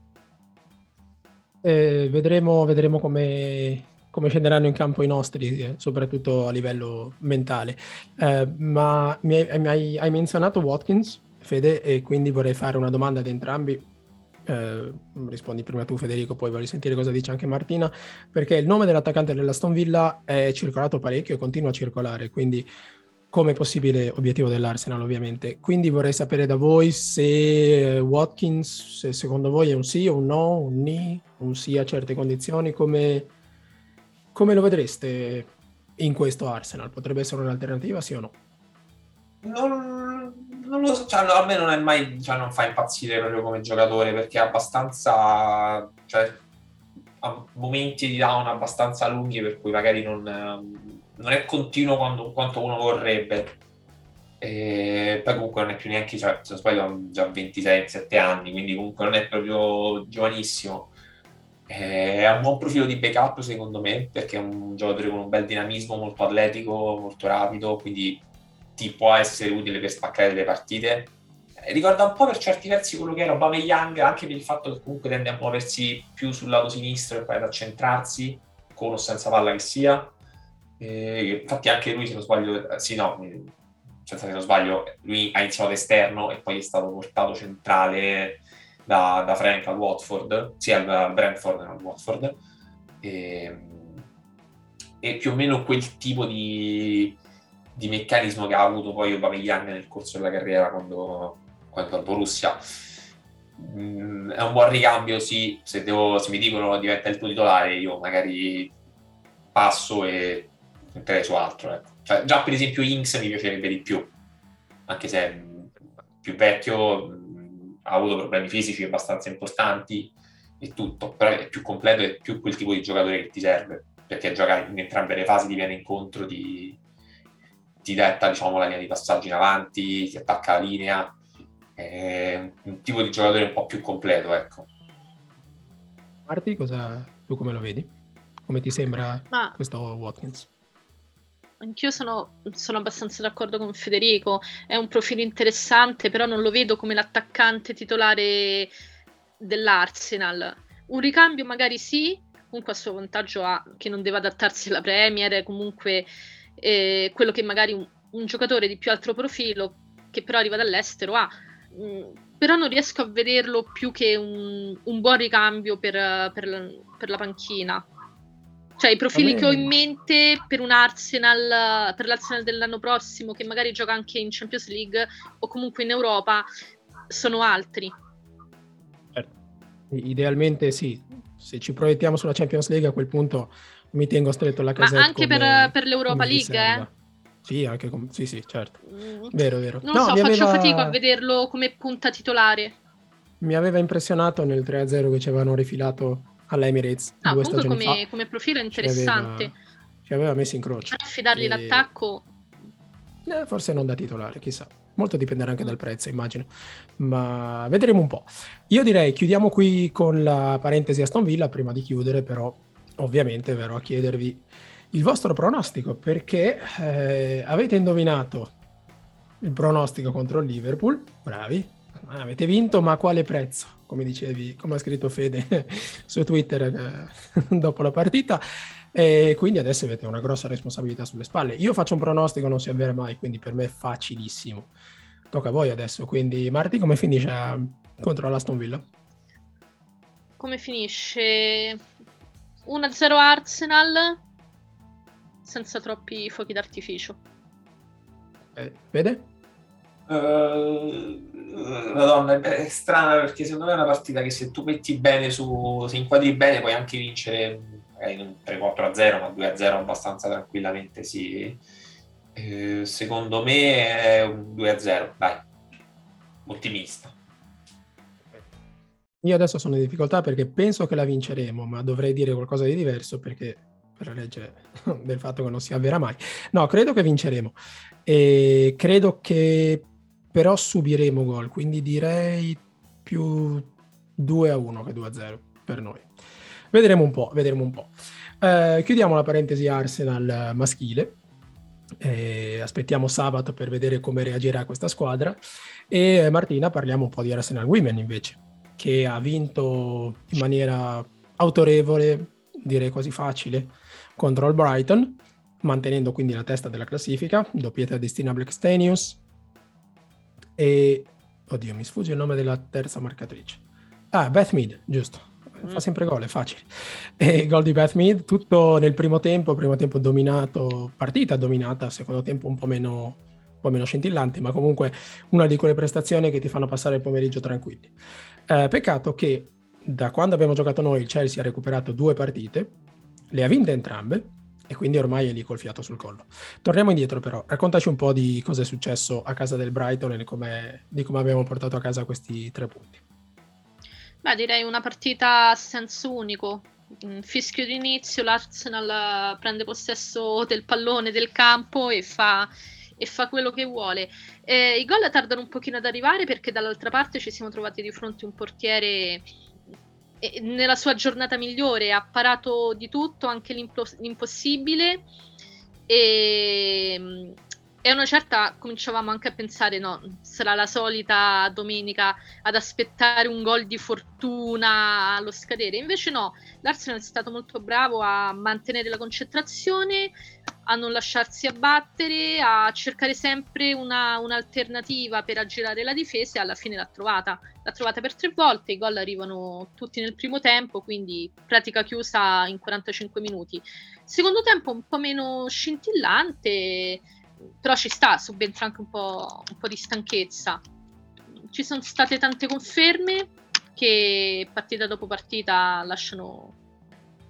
Eh, vedremo, vedremo come, come scenderanno in campo i nostri, eh, soprattutto a livello mentale. Eh, ma mi hai, mi hai, hai, menzionato Watkins, Fede, e quindi vorrei fare una domanda ad entrambi. Eh, rispondi prima tu Federico, poi vorrei sentire cosa dice anche Martina, perché il nome dell'attaccante della Stone Villa è circolato parecchio e continua a circolare, quindi come possibile obiettivo dell'Arsenal ovviamente. Quindi vorrei sapere da voi se Watkins, se secondo voi è un sì o un no, un ni, un sì a certe condizioni, come, come lo vedreste in questo Arsenal? Potrebbe essere un'alternativa, sì o no? Non, non lo so, cioè, a me non è mai, cioè, non fa impazzire proprio come giocatore perché è abbastanza, cioè, ha momenti di down abbastanza lunghi per cui magari non, non è continuo quando, quanto uno vorrebbe. E poi comunque non è più neanche, cioè, se non sbaglio, ha già 26-7 anni, quindi comunque non è proprio giovanissimo. Ha un buon profilo di backup secondo me perché è un giocatore con un bel dinamismo, molto atletico, molto rapido, quindi ti può essere utile per spaccare delle partite. Eh, ricorda un po' per certi versi quello che era Obama Young, anche per il fatto che comunque tende a muoversi più sul lato sinistro e poi ad accentrarsi, con o senza palla che sia. Eh, infatti anche lui, se non sbaglio, eh, sì no, senza se non sbaglio, lui ha iniziato esterno e poi è stato portato centrale da, da Frank al Watford, sì al Brentford al Watford, e, e, più o meno quel tipo di, di meccanismo che ha avuto poi Aubameyang nel corso della carriera quando, quando al Borussia. Mm, è un buon ricambio, sì, se, devo, se mi dicono diventa il tuo titolare io magari passo e punterei su altro. Ecco. Cioè, già per esempio Inks mi piacerebbe di più, anche se è più vecchio, ha avuto problemi fisici abbastanza importanti e tutto, però è più completo e più quel tipo di giocatore che ti serve, perché gioca in entrambe le fasi, ti viene incontro, ti, ti detta diciamo, la linea di passaggio in avanti, ti attacca la linea, è un tipo di giocatore un po' più completo, ecco. Marti, cosa, tu come lo vedi? Come ti sembra Ma... questo Watkins? Anch'io sono, sono, abbastanza d'accordo con Federico, è un profilo interessante, però non lo vedo come l'attaccante titolare dell'Arsenal. Un ricambio magari sì, comunque a suo vantaggio ha che non deve adattarsi alla Premier, comunque eh, quello che magari un, un, giocatore di più alto profilo, che però arriva dall'estero, ha. Mm, però non riesco a vederlo più che un, un buon ricambio per, per, per la panchina. Cioè, i profili che ho in mente per un Arsenal, per l'Arsenal dell'anno prossimo, che magari gioca anche in Champions League o comunque in Europa, sono altri. Certo. Idealmente sì, se ci proiettiamo sulla Champions League a quel punto mi tengo stretto alla casetta. Ma anche per, per, l'Europa League, eh? Sì, anche com- sì, sì, certo. Mm. Vero, vero. Non no, so, faccio aveva... fatica a vederlo come punta titolare. Mi aveva impressionato nel 3-0 che ci avevano rifilato all'Emirates. Ah, comunque come, come, profilo interessante. Ci aveva, ci aveva messo in croce. Affidargli e... l'attacco. Eh, forse non da titolare, chissà. Molto dipenderà anche mm. dal prezzo, immagino. Ma vedremo un po'. Io direi chiudiamo qui con la parentesi Aston Villa prima di chiudere, però ovviamente verrò a chiedervi il vostro pronostico perché eh, avete indovinato il pronostico contro il Liverpool, bravi, avete vinto, ma a quale prezzo? Come dicevi, come ha scritto Fede su Twitter eh, dopo la partita. E quindi adesso avete una grossa responsabilità sulle spalle. Io faccio un pronostico, non si avvera mai, quindi per me è facilissimo. Tocca a voi adesso. Quindi, Marti, come finisce contro l'Aston Villa? Come finisce? 1-0 Arsenal senza troppi fuochi d'artificio. Eh, vede? Uh, Madonna, è strana perché secondo me è una partita che se tu metti bene su, se inquadri bene puoi anche vincere magari non 3-4-0 ma 2-0 abbastanza tranquillamente sì. Eh, secondo me è un 2-0, dai, ottimista. Io adesso sono in difficoltà perché penso che la vinceremo, ma dovrei dire qualcosa di diverso perché per la legge del fatto che non si avvera mai. No, credo che vinceremo. E credo che però subiremo gol, quindi direi più 2 a 1 che 2 a 0 per noi. Vedremo un po', vedremo un po'. Eh, chiudiamo la parentesi Arsenal maschile. Eh, aspettiamo sabato per vedere come reagirà questa squadra. E Martina, parliamo un po' di Arsenal Women invece, che ha vinto in maniera autorevole, direi quasi facile, contro il Brighton, mantenendo quindi la testa della classifica, doppietta di Stina Blackstenius e... Oddio, mi sfugge il nome della terza marcatrice. Ah, Beth Mead, giusto. Fa mm. sempre gol, è facile. E gol di Beth Mead, tutto nel primo tempo, primo tempo dominato, partita dominata, secondo tempo un po' meno, un po' meno scintillante, ma comunque una di quelle prestazioni che ti fanno passare il pomeriggio tranquilli. Eh, peccato che da quando abbiamo giocato noi il Chelsea ha recuperato due partite, le ha vinte entrambe e quindi ormai è lì col fiato sul collo. Torniamo indietro però, raccontaci un po' di cosa è successo a casa del Brighton e di come abbiamo portato a casa questi tre punti. Beh, direi una partita a senso unico. Fischio d'inizio, l'Arsenal prende possesso del pallone del campo e fa, e fa quello che vuole. Eh, I gol tardano un pochino ad arrivare perché dall'altra parte ci siamo trovati di fronte a un portiere nella sua giornata migliore ha parato di tutto, anche l'impossibile. E, e a una certa cominciavamo anche a pensare no, sarà la solita domenica ad aspettare un gol di fortuna allo scadere, invece no, l'Arsenal è stato molto bravo a mantenere la concentrazione, a non lasciarsi abbattere, a cercare sempre una, un'alternativa per aggirare la difesa e alla fine l'ha trovata. L'ha trovata per tre volte, i gol arrivano tutti nel primo tempo, quindi pratica chiusa in 45 minuti. Secondo tempo un po' meno scintillante, però ci sta, subentra anche un po', un po' di stanchezza. Ci sono state tante conferme che partita dopo partita lasciano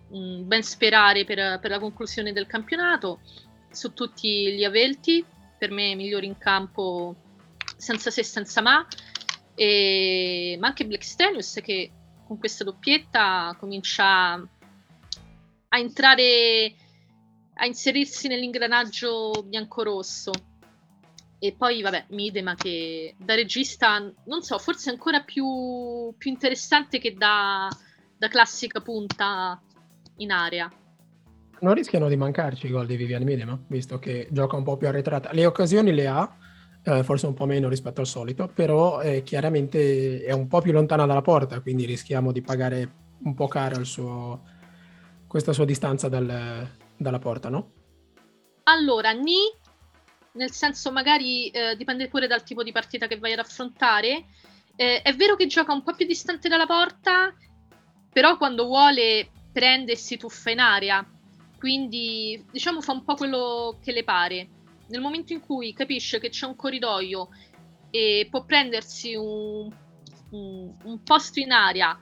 ben sperare per, per, la conclusione del campionato. Su tutti gli Avelti, per me migliori in campo senza se senza ma, e, ma anche Blackstenius che con questa doppietta comincia a entrare, a inserirsi nell'ingranaggio bianco-rosso. E poi, vabbè, Midema che da regista, non so, forse ancora più, più interessante che da, da classica punta in area. Non rischiano di mancarci i gol di Vivian Minima, visto che gioca un po' più arretrata. Le occasioni le ha, eh, forse un po' meno rispetto al solito, però eh, chiaramente è un po' più lontana dalla porta, quindi rischiamo di pagare un po' caro suo, questa sua distanza dal, dalla porta, no? Allora, ni, nel senso magari eh, dipende pure dal tipo di partita che vai ad affrontare. Eh, è vero che gioca un po' più distante dalla porta, però quando vuole prende e si tuffa in aria. Quindi, diciamo, fa un po' quello che le pare. Nel momento in cui capisce che c'è un corridoio e può prendersi un, un, un posto in aria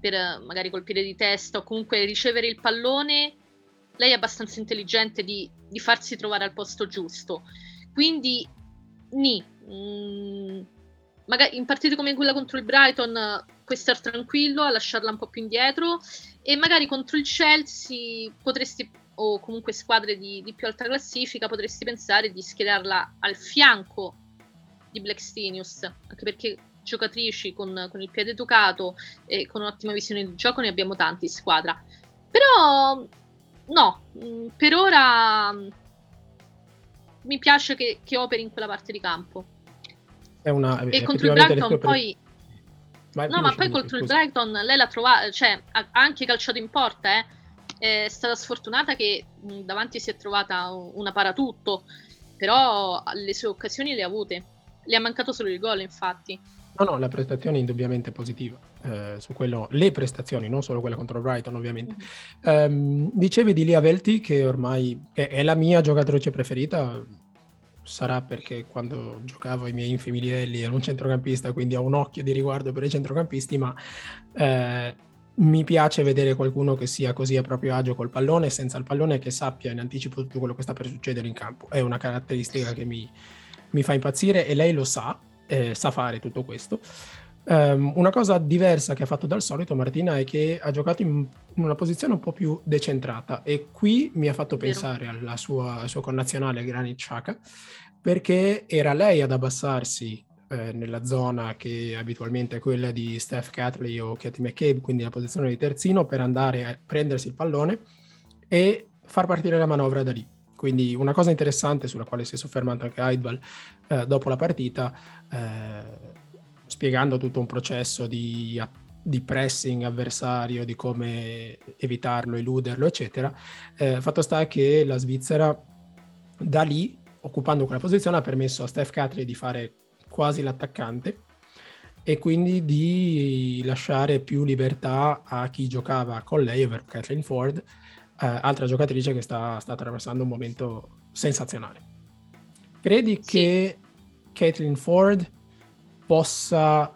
per magari colpire di testa o comunque ricevere il pallone, lei è abbastanza intelligente di, di farsi trovare al posto giusto. Quindi, ni, mm, magari in partite come quella contro il Brighton puoi stare tranquillo a lasciarla un po' più indietro e magari contro il Chelsea potresti o comunque squadre di, di più alta classifica potresti pensare di schierarla al fianco di Black Stenius anche perché giocatrici con, con il piede educato e con un'ottima visione di gioco ne abbiamo tanti in squadra. Però no mm, per ora mm, mi piace che, che operi in quella parte di campo. È una, e contro il Brighton poi Vai, no, ma poi contro il Brighton lei l'ha trovata, cioè ha anche calciato in porta, eh. È stata sfortunata che mh, davanti si è trovata una paratutto, però le sue occasioni le ha avute. Le ha mancato solo il gol, infatti. No, no, la prestazione è indubbiamente positiva. Eh, su quello, le prestazioni, non solo quella contro il Brighton, ovviamente. Mm-hmm. Um, dicevi di Lia Velti, che ormai è, è la mia giocatrice preferita sarà perché quando giocavo ai miei infimi livelli ero un centrocampista, quindi ho un occhio di riguardo per i centrocampisti, ma eh, mi piace vedere qualcuno che sia così a proprio agio col pallone, senza il pallone, che sappia in anticipo tutto quello che sta per succedere in campo. È una caratteristica che mi, mi fa impazzire e lei lo sa, eh, sa fare tutto questo. Um, una cosa diversa che ha fatto dal solito Martina è che ha giocato in una posizione un po' più decentrata e qui mi ha fatto pensare alla sua, al suo connazionale Granit Xhaka perché era lei ad abbassarsi eh, nella zona che abitualmente è quella di Steph Catley o Katie McCabe, quindi la posizione di terzino per andare a prendersi il pallone e far partire la manovra da lì. Quindi una cosa interessante sulla quale si è soffermato anche Heidwall eh, dopo la partita eh, spiegando tutto un processo di, di, pressing avversario, di come evitarlo, eluderlo, eccetera. Eh, fatto sta che la Svizzera da lì, occupando quella posizione, ha permesso a Steph Catley di fare quasi l'attaccante e quindi di lasciare più libertà a chi giocava con lei, ovvero Kathleen Ford, eh, altra giocatrice che sta, sta, attraversando un momento sensazionale. Credi sì. che Kathleen Ford possa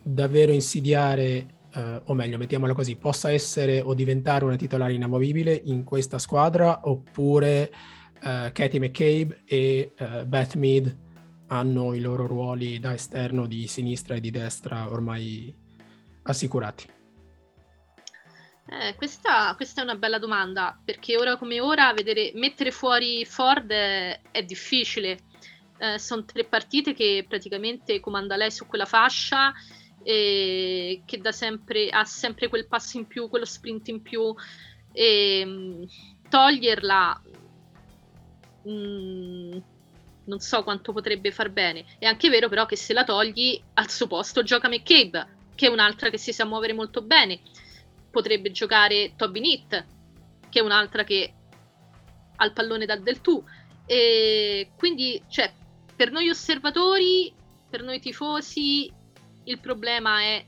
davvero insidiare, eh, o meglio, mettiamola così, possa essere o diventare una titolare inamovibile in questa squadra, oppure eh, Katie McCabe e eh, Beth Mead hanno i loro ruoli da esterno di sinistra e di destra ormai assicurati? Eh, questa, questa, è una bella domanda perché ora come ora vedere, mettere fuori Ford è, è difficile eh, sono tre partite che praticamente comanda lei su quella fascia e che sempre, ha sempre quel passo in più, quello sprint in più e mh, mm, toglierla mh, mm, non so quanto potrebbe far bene. È anche vero però che se la togli al suo posto gioca McCabe, che è un'altra che si sa muovere molto bene. Potrebbe giocare Toby Nitt, che è un'altra che ha il pallone dal del tu. E quindi, cioè, per noi osservatori, per noi tifosi, il problema è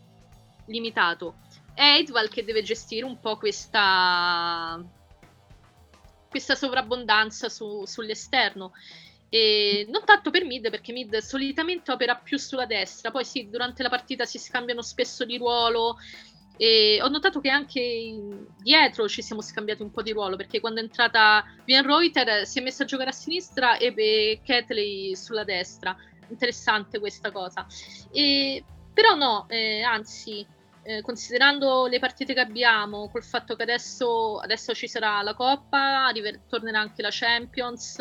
limitato. È Edval che deve gestire un po' questa, questa sovrabbondanza su, sull'esterno. E non tanto per mid, perché mid solitamente opera più sulla destra, poi sì, durante la partita si scambiano spesso di ruolo. E ho notato che anche dietro ci siamo scambiati un po' di ruolo perché quando è entrata Vian Reuter si è messa a giocare a sinistra e Ketley sulla destra. Interessante questa cosa. E, però no, eh, anzi, eh, considerando le partite che abbiamo, col fatto che adesso, adesso ci sarà la Coppa, river- tornerà anche la Champions,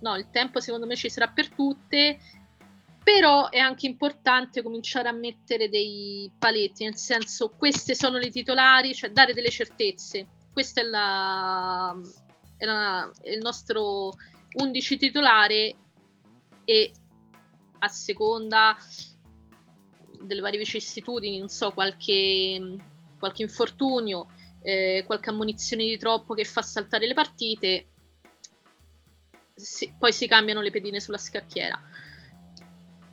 no, il tempo secondo me ci sarà per tutte però è anche importante cominciare a mettere dei paletti, nel senso queste sono le titolari, cioè dare delle certezze. Questo è, la, è, la, è il nostro 11 titolare e a seconda delle varie vicissitudini, non so, qualche, qualche infortunio, eh, qualche ammonizione di troppo che fa saltare le partite, si, poi si cambiano le pedine sulla scacchiera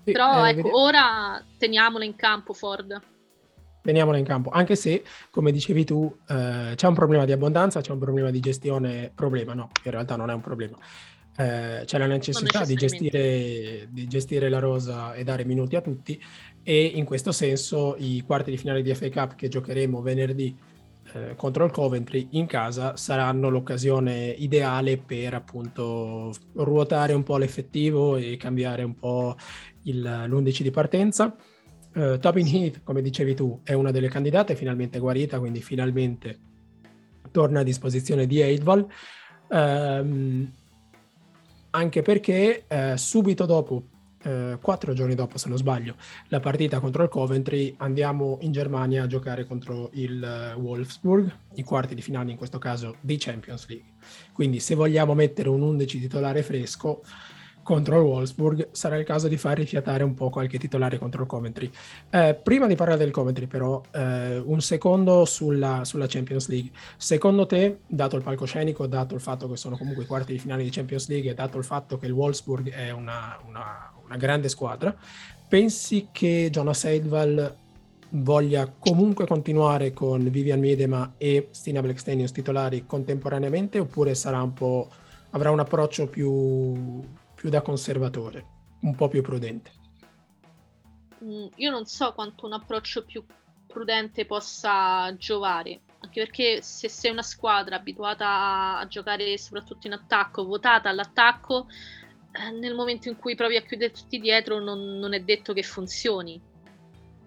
sì, Però eh, ecco, vediamo. ora teniamola in campo Ford. Teniamola in campo, anche se, come dicevi tu, eh, c'è un problema di abbondanza, c'è un problema di gestione, problema no, in realtà non è un problema. Eh, c'è la necessità di gestire, di gestire, la rosa e dare minuti a tutti e in questo senso i quarti di finale di FA Cup che giocheremo venerdì eh, contro il Coventry in casa saranno l'occasione ideale per appunto ruotare un po' l'effettivo e cambiare un po' l'11 di partenza. Uh, Tobin Heath, come dicevi tu, è una delle candidate finalmente guarita, quindi finalmente torna a disposizione di Eidval. Um, anche perché uh, subito dopo, uh, quattro giorni dopo se non sbaglio, la partita contro il Coventry, andiamo in Germania a giocare contro il Wolfsburg, i quarti di finale in questo caso di Champions League. Quindi se vogliamo mettere un 11 titolare fresco, contro il Wolfsburg, sarà il caso di far rifiatare un po' qualche titolare contro il Coventry. Eh, prima di parlare del Coventry, però, eh, un secondo sulla, sulla, Champions League. Secondo te, dato il palcoscenico, dato il fatto che sono comunque i quarti di finale di Champions League e dato il fatto che il Wolfsburg è una, una, una grande squadra, pensi che Jonas Eidval voglia comunque continuare con Vivian Miedema e Stina Blackstenius titolari contemporaneamente oppure sarà un po' avrà un approccio più più da conservatore, un po' più prudente. Mm, io non so quanto un approccio più prudente possa giovare, anche perché se sei una squadra abituata a giocare soprattutto in attacco, votata all'attacco, eh, nel momento in cui provi a chiuderti dietro non, non è detto che funzioni.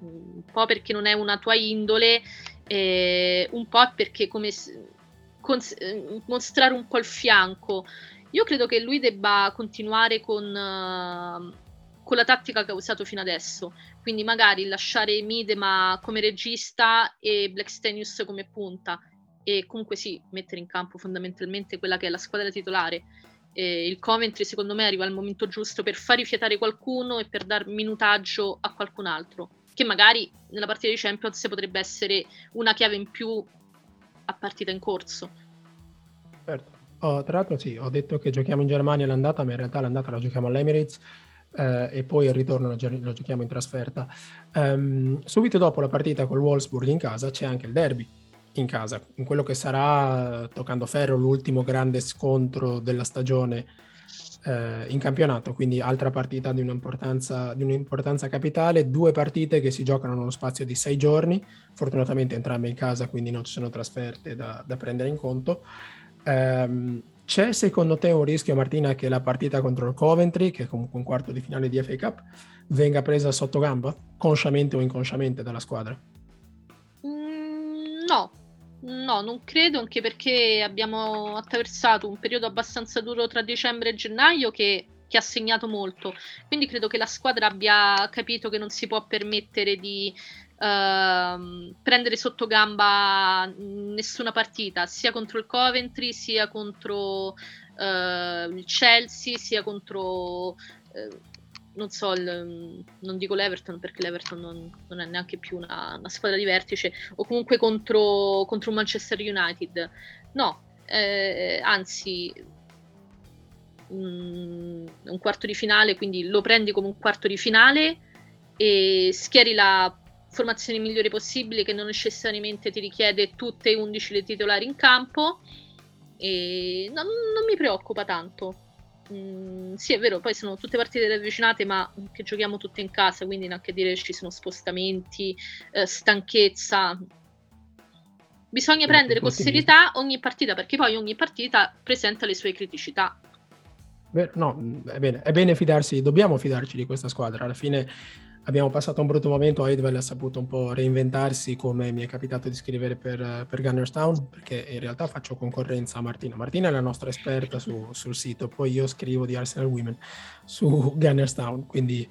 Mm, un po' perché non è una tua indole, eh, un po' perché come cons- eh, mostrare un po' il fianco. Io credo che lui debba continuare con, uh, con la tattica che ha usato fino adesso, quindi magari lasciare Midema come regista e Blackstenius come punta e comunque sì, mettere in campo fondamentalmente quella che è la squadra titolare. E il Coventry secondo me arriva al momento giusto per far rifiatare qualcuno e per dar minutaggio a qualcun altro, che magari nella partita di Champions potrebbe essere una chiave in più a partita in corso. Certo. Oh, tra l'altro sì, ho detto che giochiamo in Germania l'andata, ma in realtà l'andata la giochiamo all'Emirates eh, e poi il ritorno lo, giochiamo in trasferta. Um, subito dopo la partita col Wolfsburg in casa c'è anche il derby in casa, in quello che sarà, toccando ferro, l'ultimo grande scontro della stagione eh, in campionato, quindi altra partita di un'importanza, di un'importanza capitale, due partite che si giocano nello spazio di sei giorni, fortunatamente entrambe in casa, quindi non ci sono trasferte da, da prendere in conto. Um, c'è secondo te un rischio, Martina, che la partita contro il Coventry, che è comunque un quarto di finale di FA Cup, venga presa sotto gamba, consciamente o inconsciamente dalla squadra? Mm, no, no, non credo, anche perché abbiamo attraversato un periodo abbastanza duro tra dicembre e gennaio che, che ha segnato molto. Quindi credo che la squadra abbia capito che non si può permettere di Uh, prendere sotto gamba nessuna partita, sia contro il Coventry, sia contro uh, il Chelsea, sia contro, uh, non so, il, non dico l'Everton perché l'Everton non, non è neanche più una, una, squadra di vertice, o comunque contro, contro Manchester United. No, eh, anzi, mm, un quarto di finale, quindi lo prendi come un quarto di finale e schieri la formazione migliore possibile che non necessariamente ti richiede tutte e 11 le titolari in campo e non, non mi preoccupa tanto. Mm, sì, è vero, poi sono tutte partite ravvicinate, ma che giochiamo tutte in casa, quindi neanche dire ci sono spostamenti, eh, stanchezza. Bisogna prendere con serietà ogni partita, perché poi ogni partita presenta le sue criticità. No, è bene, è bene fidarsi, dobbiamo fidarci di questa squadra. Alla fine abbiamo passato un brutto momento, Eidwell ha saputo un po' reinventarsi come mi è capitato di scrivere per, per Gunnerstown, perché in realtà faccio concorrenza a Martina. Martina è la nostra esperta su, sul sito, poi io scrivo di Arsenal Women su Gunnerstown, quindi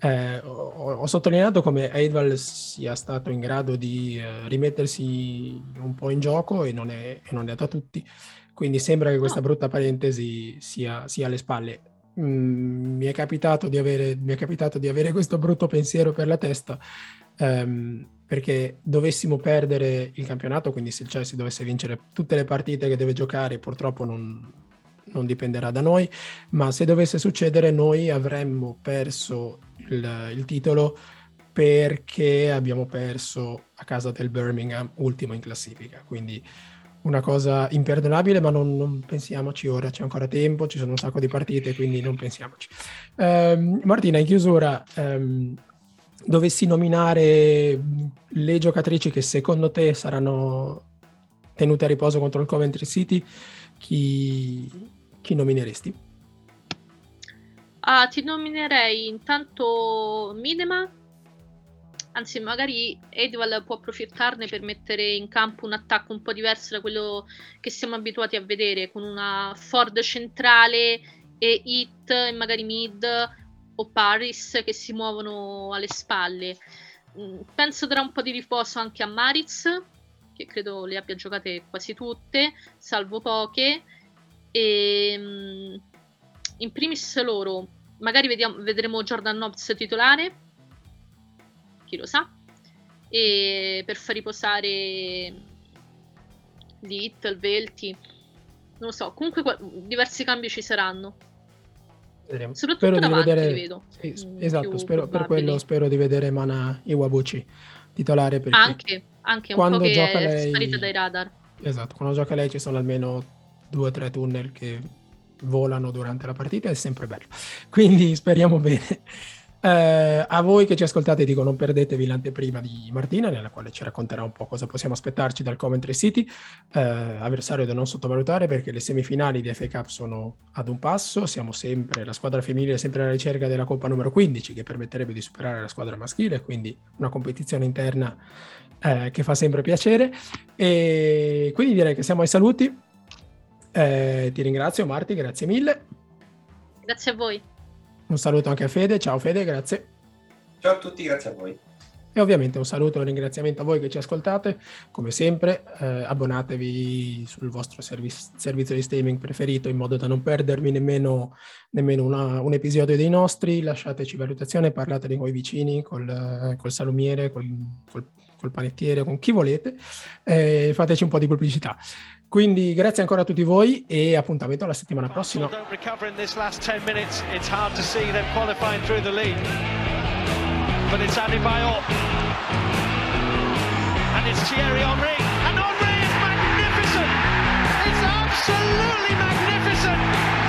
eh, ho, ho, sottolineato come Eidwell sia stato in grado di eh, rimettersi un po' in gioco e non è, e non è da tutti, quindi sembra che questa brutta parentesi sia, sia alle spalle Mm, mi, è capitato di avere, mi è capitato di avere questo brutto pensiero per la testa um, perché dovessimo perdere il campionato, quindi se il Chelsea dovesse vincere tutte le partite che deve giocare, purtroppo non, non dipenderà da noi, ma se dovesse succedere noi avremmo perso il, il titolo perché abbiamo perso a casa del Birmingham ultimo in classifica. Quindi una cosa imperdonabile, ma non, non, pensiamoci ora, c'è ancora tempo, ci sono un sacco di partite, quindi non pensiamoci. Um, Martina, in chiusura, um, dovessi nominare le giocatrici che secondo te saranno tenute a riposo contro il Coventry City, chi, chi nomineresti? Ah, ti nominerei intanto Minema, anzi magari Edwal può approfittarne per mettere in campo un attacco un po' diverso da quello che siamo abituati a vedere, con una Ford centrale e Hit e magari Mid o Paris che si muovono alle spalle. Mm, penso darà un po' di riposo anche a Maritz, che credo le abbia giocate quasi tutte, salvo poche. E mm, in primis loro, magari vediamo, vedremo Jordan Knobs titolare, chi lo sa, e per far riposare Little, Velti, non lo so, comunque diversi cambi ci saranno. Vedremo. Soprattutto spero davanti, di vedere... vedo. Sì, esatto, spero, per quello spero di vedere Mana Iwabuchi titolare perché anche, anche un quando po' gioca lei... sparita dai radar. Esatto, quando gioca lei ci sono almeno due o tre tunnel che volano durante la partita, è sempre bello. Quindi speriamo bene. Eh, a voi che ci ascoltate dico non perdetevi l'anteprima di Martina nella quale ci racconterà un po' cosa possiamo aspettarci dal Coventry City, eh, avversario da non sottovalutare perché le semifinali di FA Cup sono ad un passo, siamo sempre, la squadra femminile è sempre alla ricerca della Coppa numero 15 che permetterebbe di superare la squadra maschile, quindi una competizione interna eh, che fa sempre piacere e quindi direi che siamo ai saluti. Eh, ti ringrazio Marti, grazie mille. Grazie a voi. Un saluto anche a Fede, ciao Fede, grazie. Ciao a tutti, grazie a voi. E ovviamente un saluto e un ringraziamento a voi che ci ascoltate. Come sempre, eh, abbonatevi sul vostro serviz- servizio di streaming preferito in modo da non perdervi nemmeno, nemmeno una, un episodio dei nostri. Lasciateci valutazione, parlatene con i vicini, col, col salumiere, col, col, col, panettiere, con chi volete. Eh, fateci un po' di pubblicità. Quindi grazie ancora a tutti voi e appuntamento alla settimana prossima. Absolutely magnificent!